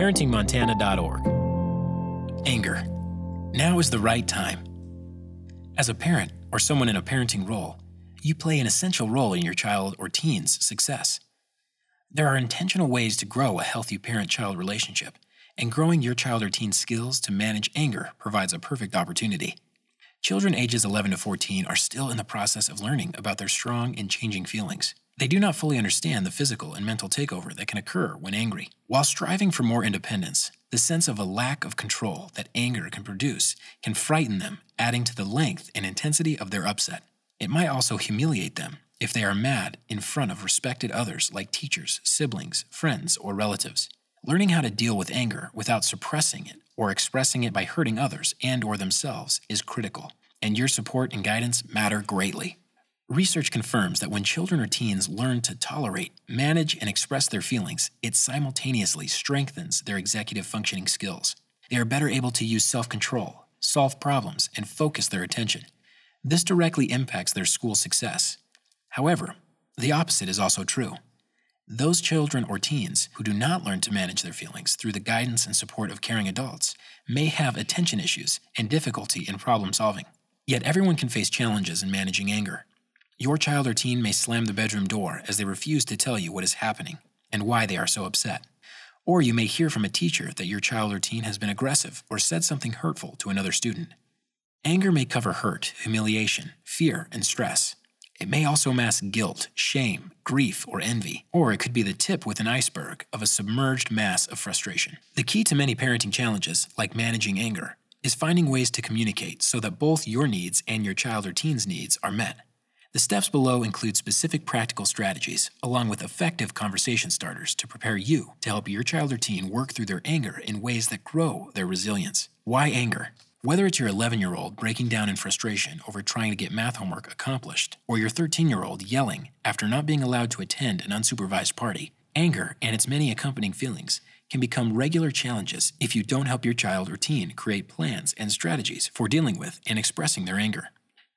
ParentingMontana.org. Anger. Now is the right time. As a parent or someone in a parenting role, you play an essential role in your child or teen's success. There are intentional ways to grow a healthy parent child relationship, and growing your child or teen's skills to manage anger provides a perfect opportunity. Children ages 11 to 14 are still in the process of learning about their strong and changing feelings. They do not fully understand the physical and mental takeover that can occur when angry. While striving for more independence, the sense of a lack of control that anger can produce can frighten them, adding to the length and intensity of their upset. It might also humiliate them if they are mad in front of respected others like teachers, siblings, friends, or relatives. Learning how to deal with anger without suppressing it or expressing it by hurting others and or themselves is critical, and your support and guidance matter greatly. Research confirms that when children or teens learn to tolerate, manage, and express their feelings, it simultaneously strengthens their executive functioning skills. They are better able to use self control, solve problems, and focus their attention. This directly impacts their school success. However, the opposite is also true. Those children or teens who do not learn to manage their feelings through the guidance and support of caring adults may have attention issues and difficulty in problem solving. Yet everyone can face challenges in managing anger. Your child or teen may slam the bedroom door as they refuse to tell you what is happening and why they are so upset. Or you may hear from a teacher that your child or teen has been aggressive or said something hurtful to another student. Anger may cover hurt, humiliation, fear, and stress. It may also mask guilt, shame, grief, or envy, or it could be the tip with an iceberg of a submerged mass of frustration. The key to many parenting challenges, like managing anger, is finding ways to communicate so that both your needs and your child or teen's needs are met. The steps below include specific practical strategies, along with effective conversation starters to prepare you to help your child or teen work through their anger in ways that grow their resilience. Why anger? Whether it's your 11 year old breaking down in frustration over trying to get math homework accomplished, or your 13 year old yelling after not being allowed to attend an unsupervised party, anger and its many accompanying feelings can become regular challenges if you don't help your child or teen create plans and strategies for dealing with and expressing their anger.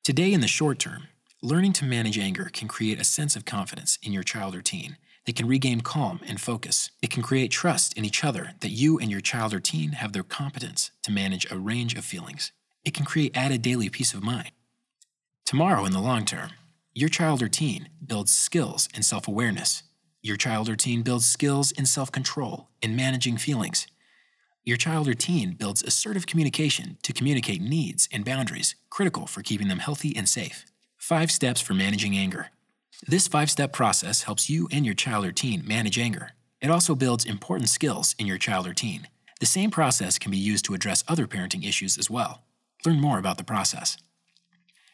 Today, in the short term, learning to manage anger can create a sense of confidence in your child or teen they can regain calm and focus. It can create trust in each other that you and your child or teen have their competence to manage a range of feelings. It can create added daily peace of mind. Tomorrow, in the long term, your child or teen builds skills in self awareness. Your child or teen builds skills in self control in managing feelings. Your child or teen builds assertive communication to communicate needs and boundaries critical for keeping them healthy and safe. Five steps for managing anger. This five step process helps you and your child or teen manage anger. It also builds important skills in your child or teen. The same process can be used to address other parenting issues as well. Learn more about the process.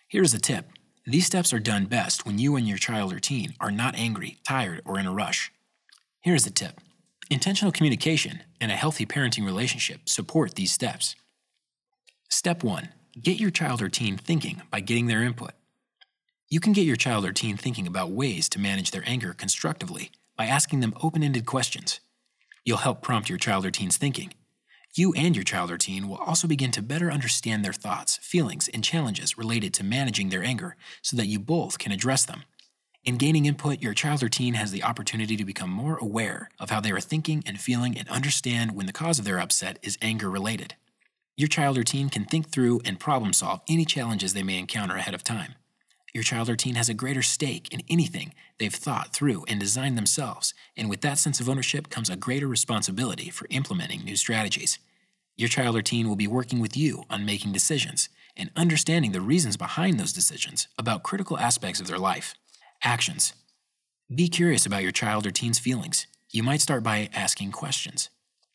Here is a tip these steps are done best when you and your child or teen are not angry, tired, or in a rush. Here is a tip intentional communication and a healthy parenting relationship support these steps. Step 1 Get your child or teen thinking by getting their input. You can get your child or teen thinking about ways to manage their anger constructively by asking them open ended questions. You'll help prompt your child or teen's thinking. You and your child or teen will also begin to better understand their thoughts, feelings, and challenges related to managing their anger so that you both can address them. In gaining input, your child or teen has the opportunity to become more aware of how they are thinking and feeling and understand when the cause of their upset is anger related. Your child or teen can think through and problem solve any challenges they may encounter ahead of time. Your child or teen has a greater stake in anything they've thought through and designed themselves, and with that sense of ownership comes a greater responsibility for implementing new strategies. Your child or teen will be working with you on making decisions and understanding the reasons behind those decisions about critical aspects of their life. Actions Be curious about your child or teen's feelings. You might start by asking questions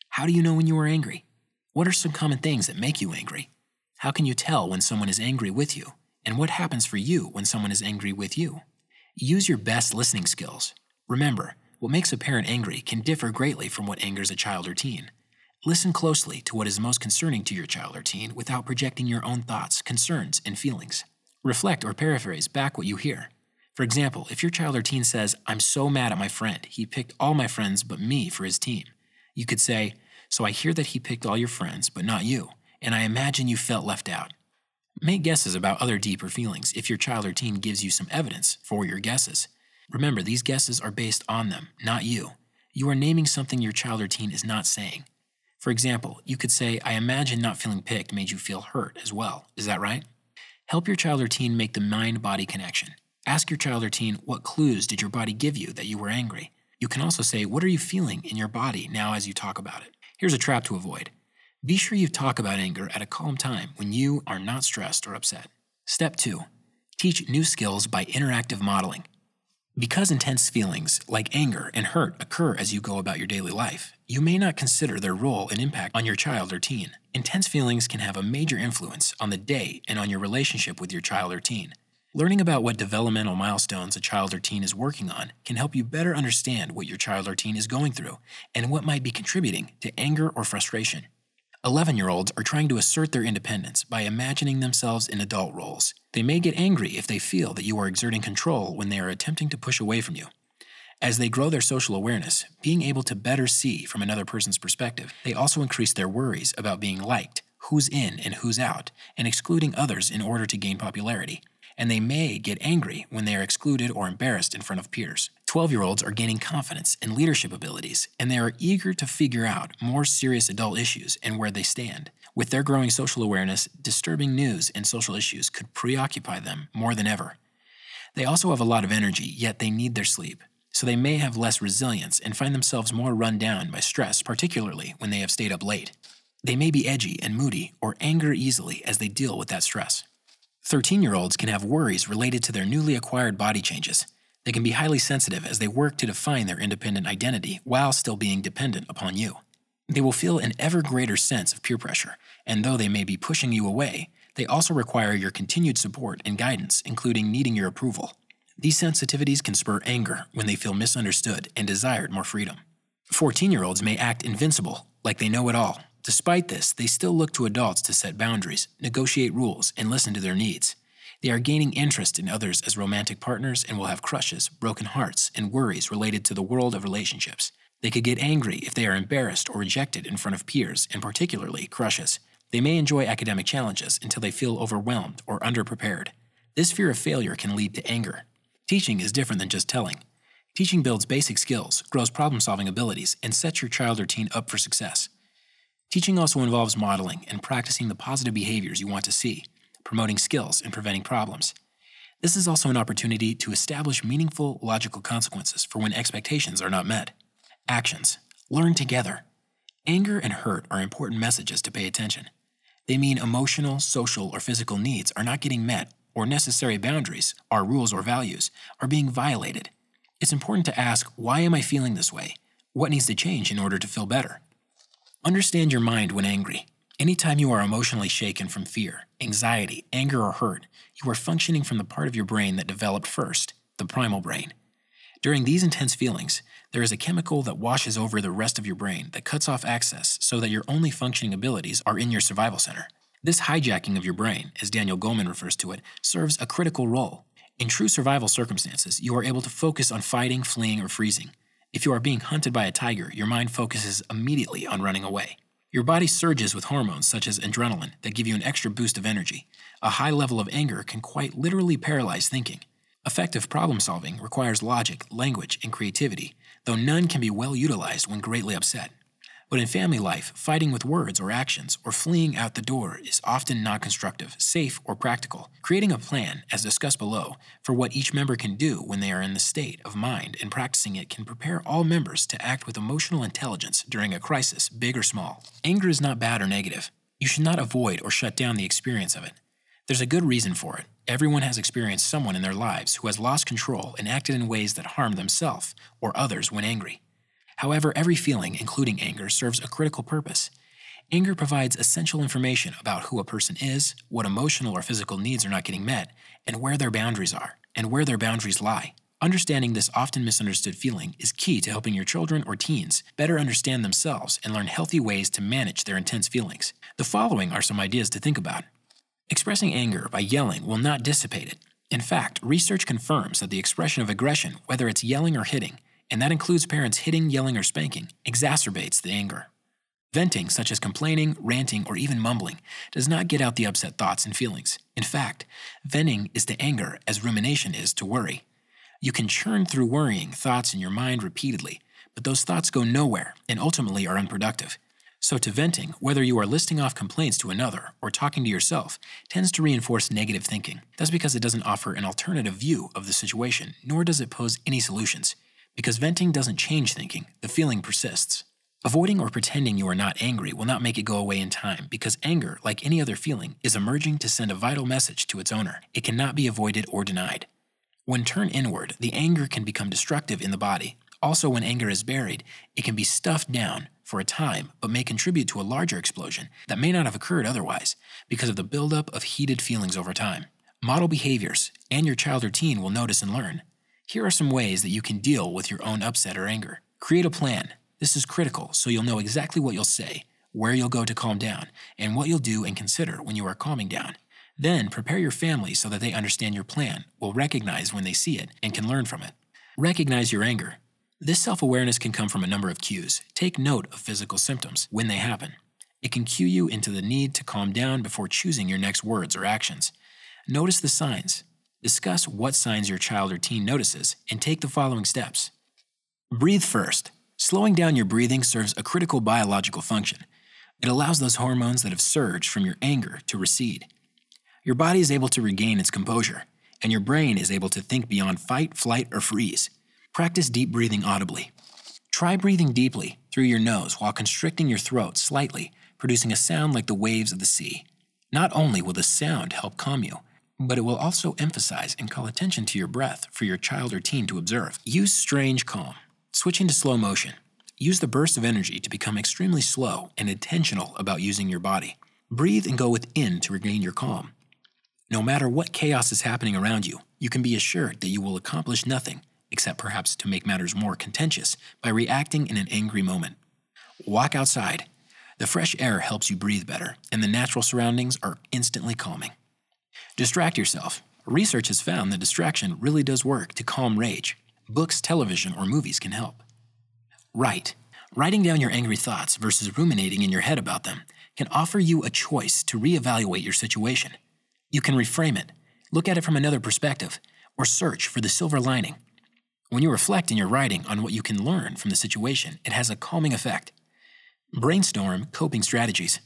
How do you know when you are angry? What are some common things that make you angry? How can you tell when someone is angry with you? And what happens for you when someone is angry with you? Use your best listening skills. Remember, what makes a parent angry can differ greatly from what angers a child or teen. Listen closely to what is most concerning to your child or teen without projecting your own thoughts, concerns, and feelings. Reflect or paraphrase back what you hear. For example, if your child or teen says, I'm so mad at my friend, he picked all my friends but me for his team, you could say, So I hear that he picked all your friends but not you, and I imagine you felt left out. Make guesses about other deeper feelings if your child or teen gives you some evidence for your guesses. Remember, these guesses are based on them, not you. You are naming something your child or teen is not saying. For example, you could say, I imagine not feeling picked made you feel hurt as well. Is that right? Help your child or teen make the mind body connection. Ask your child or teen, What clues did your body give you that you were angry? You can also say, What are you feeling in your body now as you talk about it? Here's a trap to avoid. Be sure you talk about anger at a calm time when you are not stressed or upset. Step 2 Teach new skills by interactive modeling. Because intense feelings like anger and hurt occur as you go about your daily life, you may not consider their role and impact on your child or teen. Intense feelings can have a major influence on the day and on your relationship with your child or teen. Learning about what developmental milestones a child or teen is working on can help you better understand what your child or teen is going through and what might be contributing to anger or frustration. 11 year olds are trying to assert their independence by imagining themselves in adult roles. They may get angry if they feel that you are exerting control when they are attempting to push away from you. As they grow their social awareness, being able to better see from another person's perspective, they also increase their worries about being liked, who's in and who's out, and excluding others in order to gain popularity and they may get angry when they are excluded or embarrassed in front of peers. 12 year olds are gaining confidence and leadership abilities, and they are eager to figure out more serious adult issues and where they stand. With their growing social awareness, disturbing news and social issues could preoccupy them more than ever. They also have a lot of energy, yet they need their sleep. So they may have less resilience and find themselves more run down by stress, particularly when they have stayed up late. They may be edgy and moody or anger easily as they deal with that stress. 13 year olds can have worries related to their newly acquired body changes. They can be highly sensitive as they work to define their independent identity while still being dependent upon you. They will feel an ever greater sense of peer pressure, and though they may be pushing you away, they also require your continued support and guidance, including needing your approval. These sensitivities can spur anger when they feel misunderstood and desired more freedom. 14 year olds may act invincible, like they know it all, Despite this, they still look to adults to set boundaries, negotiate rules, and listen to their needs. They are gaining interest in others as romantic partners and will have crushes, broken hearts, and worries related to the world of relationships. They could get angry if they are embarrassed or rejected in front of peers, and particularly crushes. They may enjoy academic challenges until they feel overwhelmed or underprepared. This fear of failure can lead to anger. Teaching is different than just telling. Teaching builds basic skills, grows problem solving abilities, and sets your child or teen up for success. Teaching also involves modeling and practicing the positive behaviors you want to see, promoting skills and preventing problems. This is also an opportunity to establish meaningful logical consequences for when expectations are not met. Actions. Learn together. Anger and hurt are important messages to pay attention. They mean emotional, social, or physical needs are not getting met, or necessary boundaries, our rules or values, are being violated. It's important to ask, why am I feeling this way? What needs to change in order to feel better? Understand your mind when angry. Anytime you are emotionally shaken from fear, anxiety, anger, or hurt, you are functioning from the part of your brain that developed first, the primal brain. During these intense feelings, there is a chemical that washes over the rest of your brain that cuts off access so that your only functioning abilities are in your survival center. This hijacking of your brain, as Daniel Goleman refers to it, serves a critical role. In true survival circumstances, you are able to focus on fighting, fleeing, or freezing. If you are being hunted by a tiger, your mind focuses immediately on running away. Your body surges with hormones such as adrenaline that give you an extra boost of energy. A high level of anger can quite literally paralyze thinking. Effective problem solving requires logic, language, and creativity, though none can be well utilized when greatly upset. But in family life, fighting with words or actions or fleeing out the door is often not constructive, safe, or practical. Creating a plan, as discussed below, for what each member can do when they are in the state of mind and practicing it can prepare all members to act with emotional intelligence during a crisis, big or small. Anger is not bad or negative. You should not avoid or shut down the experience of it. There's a good reason for it. Everyone has experienced someone in their lives who has lost control and acted in ways that harm themselves or others when angry. However, every feeling, including anger, serves a critical purpose. Anger provides essential information about who a person is, what emotional or physical needs are not getting met, and where their boundaries are, and where their boundaries lie. Understanding this often misunderstood feeling is key to helping your children or teens better understand themselves and learn healthy ways to manage their intense feelings. The following are some ideas to think about. Expressing anger by yelling will not dissipate it. In fact, research confirms that the expression of aggression, whether it's yelling or hitting, and that includes parents hitting, yelling, or spanking, exacerbates the anger. Venting, such as complaining, ranting, or even mumbling, does not get out the upset thoughts and feelings. In fact, venting is to anger as rumination is to worry. You can churn through worrying thoughts in your mind repeatedly, but those thoughts go nowhere and ultimately are unproductive. So, to venting, whether you are listing off complaints to another or talking to yourself, tends to reinforce negative thinking. That's because it doesn't offer an alternative view of the situation, nor does it pose any solutions. Because venting doesn't change thinking, the feeling persists. Avoiding or pretending you are not angry will not make it go away in time because anger, like any other feeling, is emerging to send a vital message to its owner. It cannot be avoided or denied. When turned inward, the anger can become destructive in the body. Also, when anger is buried, it can be stuffed down for a time, but may contribute to a larger explosion that may not have occurred otherwise because of the buildup of heated feelings over time. Model behaviors, and your child or teen will notice and learn. Here are some ways that you can deal with your own upset or anger. Create a plan. This is critical so you'll know exactly what you'll say, where you'll go to calm down, and what you'll do and consider when you are calming down. Then prepare your family so that they understand your plan, will recognize when they see it, and can learn from it. Recognize your anger. This self awareness can come from a number of cues. Take note of physical symptoms when they happen. It can cue you into the need to calm down before choosing your next words or actions. Notice the signs. Discuss what signs your child or teen notices and take the following steps. Breathe first. Slowing down your breathing serves a critical biological function. It allows those hormones that have surged from your anger to recede. Your body is able to regain its composure, and your brain is able to think beyond fight, flight, or freeze. Practice deep breathing audibly. Try breathing deeply through your nose while constricting your throat slightly, producing a sound like the waves of the sea. Not only will the sound help calm you, but it will also emphasize and call attention to your breath for your child or teen to observe. Use strange calm. Switching to slow motion. Use the burst of energy to become extremely slow and intentional about using your body. Breathe and go within to regain your calm. No matter what chaos is happening around you, you can be assured that you will accomplish nothing except perhaps to make matters more contentious, by reacting in an angry moment. Walk outside. The fresh air helps you breathe better, and the natural surroundings are instantly calming. Distract yourself. Research has found that distraction really does work to calm rage. Books, television, or movies can help. Write. Writing down your angry thoughts versus ruminating in your head about them can offer you a choice to reevaluate your situation. You can reframe it, look at it from another perspective, or search for the silver lining. When you reflect in your writing on what you can learn from the situation, it has a calming effect. Brainstorm coping strategies.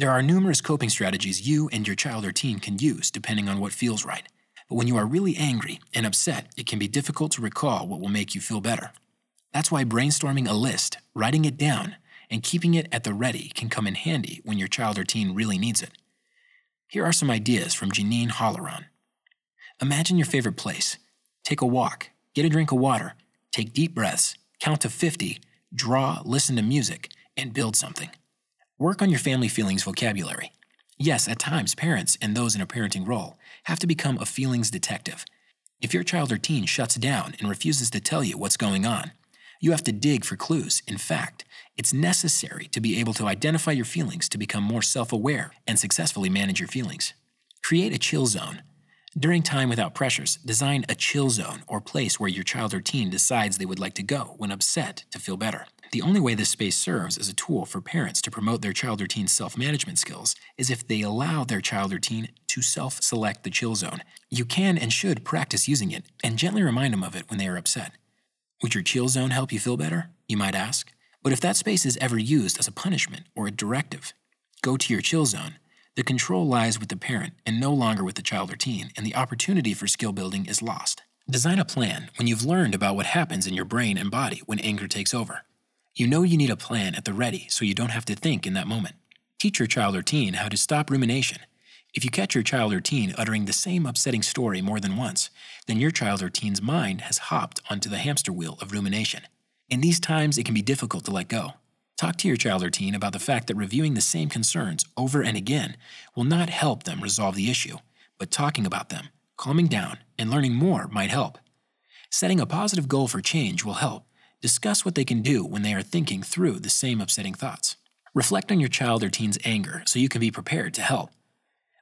There are numerous coping strategies you and your child or teen can use depending on what feels right. But when you are really angry and upset, it can be difficult to recall what will make you feel better. That's why brainstorming a list, writing it down, and keeping it at the ready can come in handy when your child or teen really needs it. Here are some ideas from Janine Halloran. Imagine your favorite place. Take a walk, Get a drink of water, take deep breaths, count to 50, draw, listen to music, and build something. Work on your family feelings vocabulary. Yes, at times, parents and those in a parenting role have to become a feelings detective. If your child or teen shuts down and refuses to tell you what's going on, you have to dig for clues. In fact, it's necessary to be able to identify your feelings to become more self aware and successfully manage your feelings. Create a chill zone during time without pressures, design a chill zone or place where your child or teen decides they would like to go when upset to feel better. The only way this space serves as a tool for parents to promote their child or teen's self management skills is if they allow their child or teen to self select the chill zone. You can and should practice using it and gently remind them of it when they are upset. Would your chill zone help you feel better? You might ask. But if that space is ever used as a punishment or a directive, go to your chill zone the control lies with the parent and no longer with the child or teen, and the opportunity for skill building is lost. Design a plan when you've learned about what happens in your brain and body when anger takes over. You know you need a plan at the ready so you don't have to think in that moment. Teach your child or teen how to stop rumination. If you catch your child or teen uttering the same upsetting story more than once, then your child or teen's mind has hopped onto the hamster wheel of rumination. In these times, it can be difficult to let go. Talk to your child or teen about the fact that reviewing the same concerns over and again will not help them resolve the issue, but talking about them, calming down, and learning more might help. Setting a positive goal for change will help. Discuss what they can do when they are thinking through the same upsetting thoughts. Reflect on your child or teen's anger so you can be prepared to help.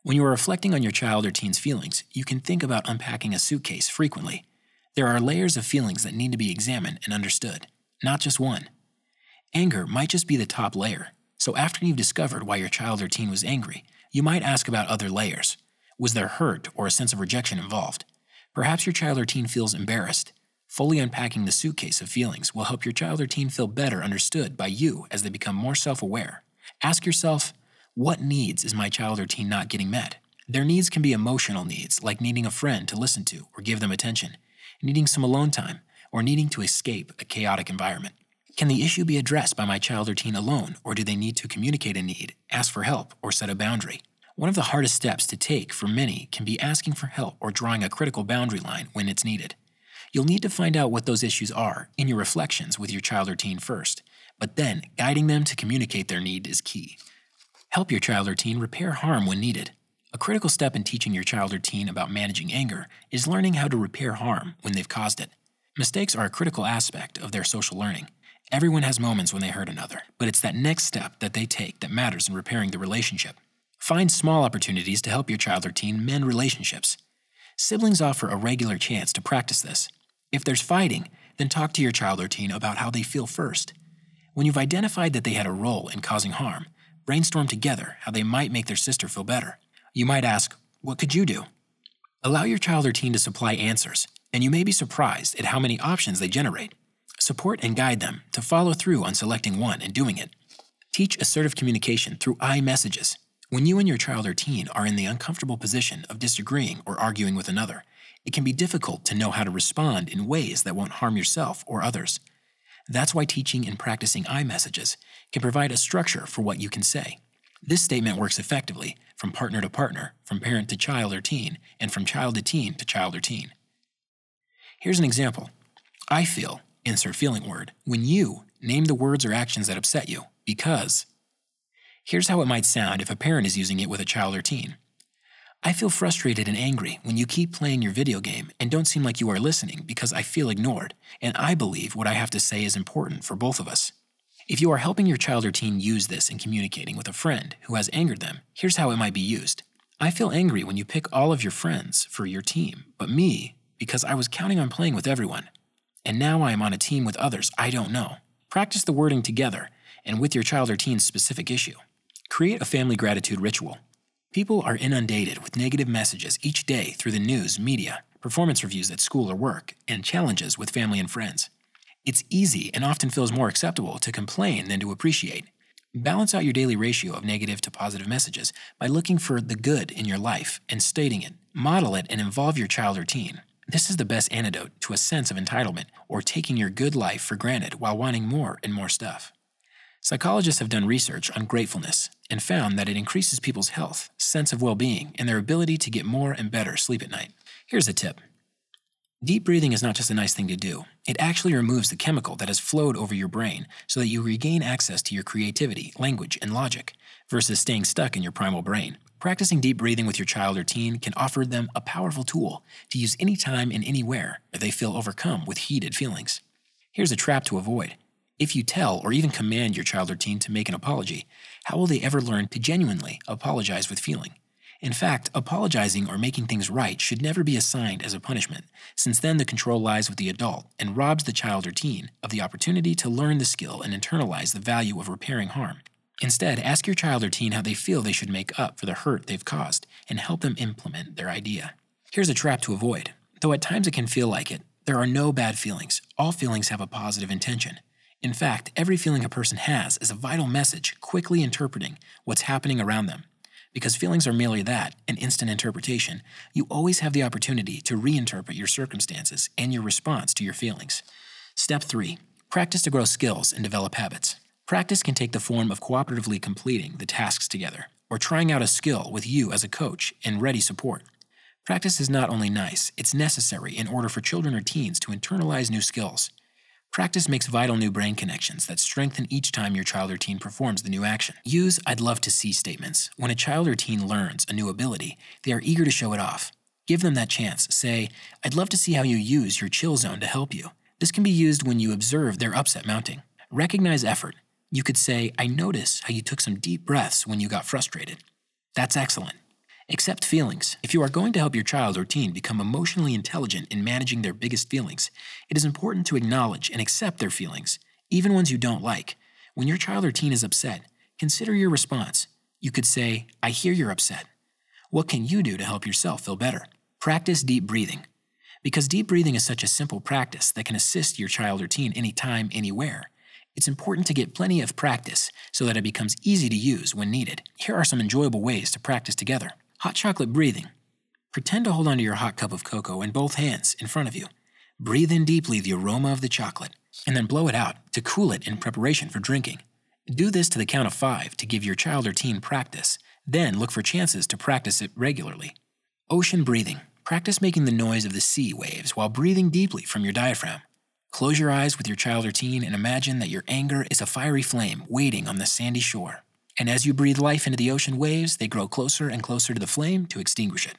When you are reflecting on your child or teen's feelings, you can think about unpacking a suitcase frequently. There are layers of feelings that need to be examined and understood, not just one. Anger might just be the top layer, so after you've discovered why your child or teen was angry, you might ask about other layers. Was there hurt or a sense of rejection involved? Perhaps your child or teen feels embarrassed. Fully unpacking the suitcase of feelings will help your child or teen feel better understood by you as they become more self aware. Ask yourself, what needs is my child or teen not getting met? Their needs can be emotional needs, like needing a friend to listen to or give them attention, needing some alone time, or needing to escape a chaotic environment. Can the issue be addressed by my child or teen alone, or do they need to communicate a need, ask for help, or set a boundary? One of the hardest steps to take for many can be asking for help or drawing a critical boundary line when it's needed. You'll need to find out what those issues are in your reflections with your child or teen first, but then guiding them to communicate their need is key. Help your child or teen repair harm when needed. A critical step in teaching your child or teen about managing anger is learning how to repair harm when they've caused it. Mistakes are a critical aspect of their social learning. Everyone has moments when they hurt another, but it's that next step that they take that matters in repairing the relationship. Find small opportunities to help your child or teen mend relationships. Siblings offer a regular chance to practice this. If there's fighting, then talk to your child or teen about how they feel first. When you've identified that they had a role in causing harm, brainstorm together how they might make their sister feel better. You might ask, What could you do? Allow your child or teen to supply answers, and you may be surprised at how many options they generate. Support and guide them to follow through on selecting one and doing it. Teach assertive communication through I messages. When you and your child or teen are in the uncomfortable position of disagreeing or arguing with another, it can be difficult to know how to respond in ways that won't harm yourself or others. That's why teaching and practicing I messages can provide a structure for what you can say. This statement works effectively from partner to partner, from parent to child or teen, and from child to teen to child or teen. Here's an example I feel insert feeling word, when you name the words or actions that upset you, because. Here's how it might sound if a parent is using it with a child or teen. I feel frustrated and angry when you keep playing your video game and don't seem like you are listening because I feel ignored, and I believe what I have to say is important for both of us. If you are helping your child or teen use this in communicating with a friend who has angered them, here's how it might be used. I feel angry when you pick all of your friends for your team, but me because I was counting on playing with everyone and now I am on a team with others I don't know. Practice the wording together and with your child or teen's specific issue. Create a family gratitude ritual. People are inundated with negative messages each day through the news, media, performance reviews at school or work, and challenges with family and friends. It's easy and often feels more acceptable to complain than to appreciate. Balance out your daily ratio of negative to positive messages by looking for the good in your life and stating it. Model it and involve your child or teen. This is the best antidote to a sense of entitlement or taking your good life for granted while wanting more and more stuff. Psychologists have done research on gratefulness and found that it increases people's health, sense of well being, and their ability to get more and better sleep at night. Here's a tip Deep breathing is not just a nice thing to do, it actually removes the chemical that has flowed over your brain so that you regain access to your creativity, language, and logic, versus staying stuck in your primal brain. Practicing deep breathing with your child or teen can offer them a powerful tool to use anytime and anywhere where they feel overcome with heated feelings. Here's a trap to avoid. If you tell or even command your child or teen to make an apology, how will they ever learn to genuinely apologize with feeling? In fact, apologizing or making things right should never be assigned as a punishment, since then the control lies with the adult and robs the child or teen of the opportunity to learn the skill and internalize the value of repairing harm. Instead, ask your child or teen how they feel they should make up for the hurt they've caused and help them implement their idea. Here's a trap to avoid. Though at times it can feel like it, there are no bad feelings. All feelings have a positive intention. In fact, every feeling a person has is a vital message quickly interpreting what's happening around them. Because feelings are merely that, an instant interpretation, you always have the opportunity to reinterpret your circumstances and your response to your feelings. Step 3 Practice to grow skills and develop habits. Practice can take the form of cooperatively completing the tasks together, or trying out a skill with you as a coach and ready support. Practice is not only nice, it's necessary in order for children or teens to internalize new skills. Practice makes vital new brain connections that strengthen each time your child or teen performs the new action. Use I'd love to see statements. When a child or teen learns a new ability, they are eager to show it off. Give them that chance. Say, I'd love to see how you use your chill zone to help you. This can be used when you observe their upset mounting. Recognize effort you could say, I notice how you took some deep breaths when you got frustrated. That's excellent. Accept feelings. If you are going to help your child or teen become emotionally intelligent in managing their biggest feelings, it is important to acknowledge and accept their feelings, even ones you don't like. When your child or teen is upset, consider your response. You could say, I hear you're upset. What can you do to help yourself feel better? Practice deep breathing. Because deep breathing is such a simple practice that can assist your child or teen anytime, anywhere, It's important to get plenty of practice so that it becomes easy to use when needed. Here are some enjoyable ways to practice together. Hot chocolate breathing. Pretend to hold onto your hot cup of cocoa in both hands in front of you. Breathe in deeply the aroma of the chocolate, and then blow it out to cool it in preparation for drinking. Do this to the count of five to give your child or teen practice. Then look for chances to practice it regularly. Ocean breathing. Practice making the noise of the sea waves while breathing deeply from your diaphragm. Close your eyes with your child or teen and imagine that your anger is a fiery flame waiting on the sandy shore. And as you breathe life into the ocean waves, they grow closer and closer to the flame to extinguish it.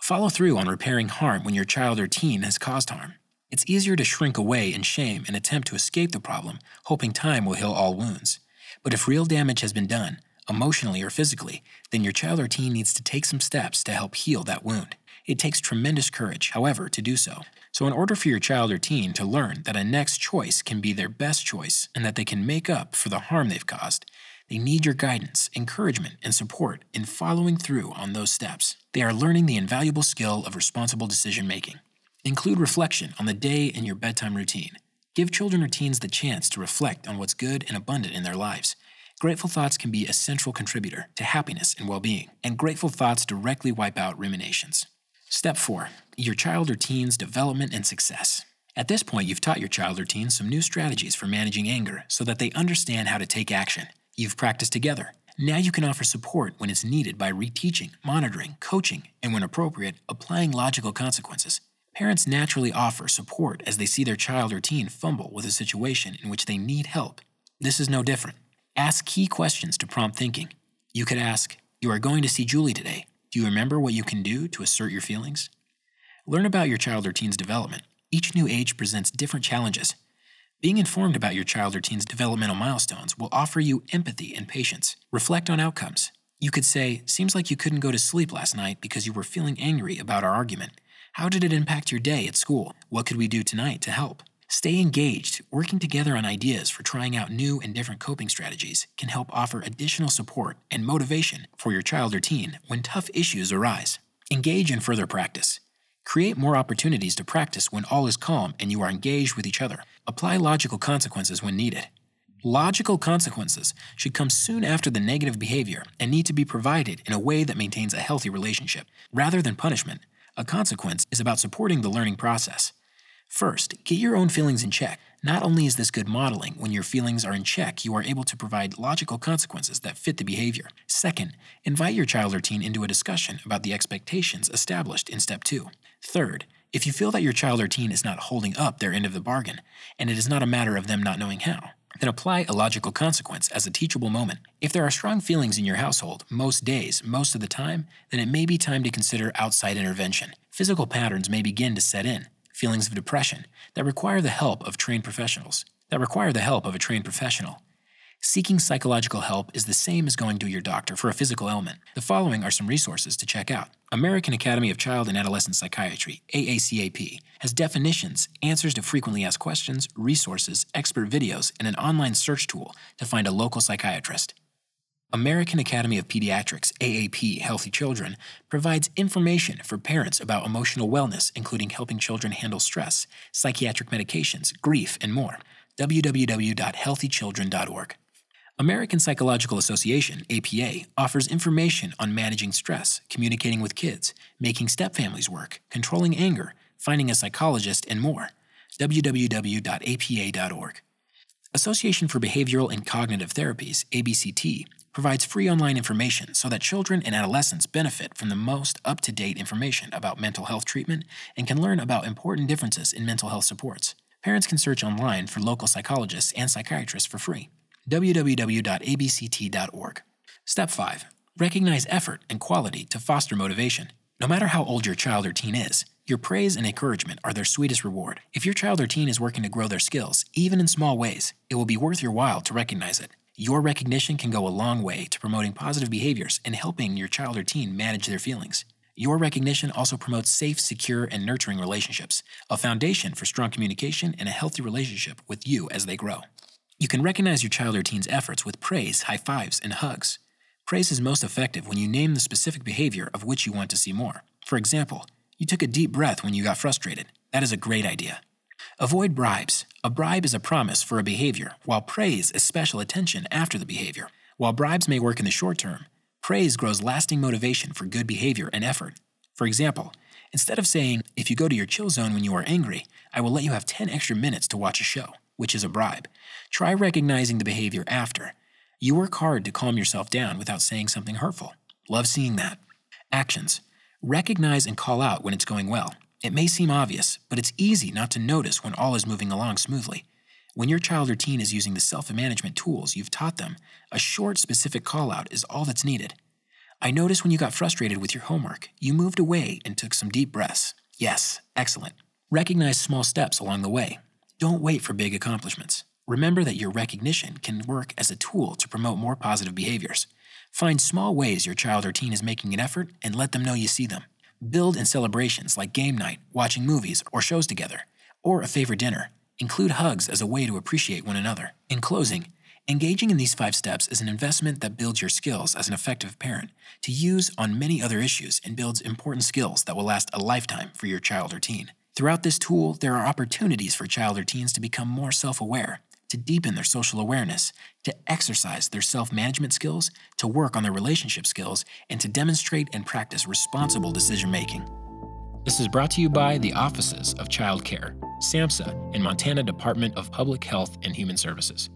Follow through on repairing harm when your child or teen has caused harm. It's easier to shrink away in shame and attempt to escape the problem, hoping time will heal all wounds. But if real damage has been done, emotionally or physically, then your child or teen needs to take some steps to help heal that wound. It takes tremendous courage, however, to do so. So, in order for your child or teen to learn that a next choice can be their best choice and that they can make up for the harm they've caused, they need your guidance, encouragement, and support in following through on those steps. They are learning the invaluable skill of responsible decision making. Include reflection on the day in your bedtime routine. Give children or teens the chance to reflect on what's good and abundant in their lives. Grateful thoughts can be a central contributor to happiness and well being, and grateful thoughts directly wipe out ruminations. Step 4 Your child or teen's development and success. At this point, you've taught your child or teen some new strategies for managing anger so that they understand how to take action. You've practiced together. Now you can offer support when it's needed by reteaching, monitoring, coaching, and when appropriate, applying logical consequences. Parents naturally offer support as they see their child or teen fumble with a situation in which they need help. This is no different. Ask key questions to prompt thinking. You could ask, You are going to see Julie today. Do you remember what you can do to assert your feelings? Learn about your child or teen's development. Each new age presents different challenges. Being informed about your child or teen's developmental milestones will offer you empathy and patience. Reflect on outcomes. You could say, Seems like you couldn't go to sleep last night because you were feeling angry about our argument. How did it impact your day at school? What could we do tonight to help? Stay engaged. Working together on ideas for trying out new and different coping strategies can help offer additional support and motivation for your child or teen when tough issues arise. Engage in further practice. Create more opportunities to practice when all is calm and you are engaged with each other. Apply logical consequences when needed. Logical consequences should come soon after the negative behavior and need to be provided in a way that maintains a healthy relationship. Rather than punishment, a consequence is about supporting the learning process. First, get your own feelings in check. Not only is this good modeling, when your feelings are in check, you are able to provide logical consequences that fit the behavior. Second, invite your child or teen into a discussion about the expectations established in step two. Third, if you feel that your child or teen is not holding up their end of the bargain, and it is not a matter of them not knowing how, then apply a logical consequence as a teachable moment. If there are strong feelings in your household most days, most of the time, then it may be time to consider outside intervention. Physical patterns may begin to set in, feelings of depression, that require the help of trained professionals, that require the help of a trained professional. Seeking psychological help is the same as going to your doctor for a physical ailment. The following are some resources to check out. American Academy of Child and Adolescent Psychiatry, AACAP, has definitions, answers to frequently asked questions, resources, expert videos, and an online search tool to find a local psychiatrist. American Academy of Pediatrics, AAP Healthy Children, provides information for parents about emotional wellness, including helping children handle stress, psychiatric medications, grief, and more. www.healthychildren.org. American Psychological Association, APA, offers information on managing stress, communicating with kids, making stepfamilies work, controlling anger, finding a psychologist, and more. www.apa.org. Association for Behavioral and Cognitive Therapies, ABCT, provides free online information so that children and adolescents benefit from the most up to date information about mental health treatment and can learn about important differences in mental health supports. Parents can search online for local psychologists and psychiatrists for free www.abct.org. Step 5. Recognize effort and quality to foster motivation. No matter how old your child or teen is, your praise and encouragement are their sweetest reward. If your child or teen is working to grow their skills, even in small ways, it will be worth your while to recognize it. Your recognition can go a long way to promoting positive behaviors and helping your child or teen manage their feelings. Your recognition also promotes safe, secure, and nurturing relationships, a foundation for strong communication and a healthy relationship with you as they grow. You can recognize your child or teen's efforts with praise, high fives, and hugs. Praise is most effective when you name the specific behavior of which you want to see more. For example, you took a deep breath when you got frustrated. That is a great idea. Avoid bribes. A bribe is a promise for a behavior, while praise is special attention after the behavior. While bribes may work in the short term, praise grows lasting motivation for good behavior and effort. For example, instead of saying, if you go to your chill zone when you are angry, I will let you have 10 extra minutes to watch a show, which is a bribe, try recognizing the behavior after. You work hard to calm yourself down without saying something hurtful. Love seeing that. Actions. Recognize and call out when it's going well. It may seem obvious, but it's easy not to notice when all is moving along smoothly. When your child or teen is using the self management tools you've taught them, a short, specific call out is all that's needed. I noticed when you got frustrated with your homework, you moved away and took some deep breaths. Yes, excellent. Recognize small steps along the way. Don't wait for big accomplishments. Remember that your recognition can work as a tool to promote more positive behaviors. Find small ways your child or teen is making an effort and let them know you see them. Build in celebrations like game night, watching movies or shows together, or a favorite dinner. Include hugs as a way to appreciate one another. In closing, engaging in these five steps is an investment that builds your skills as an effective parent to use on many other issues and builds important skills that will last a lifetime for your child or teen. Throughout this tool, there are opportunities for child or teens to become more self aware, to deepen their social awareness, to exercise their self management skills, to work on their relationship skills, and to demonstrate and practice responsible decision making. This is brought to you by the Offices of Child Care, SAMHSA, and Montana Department of Public Health and Human Services.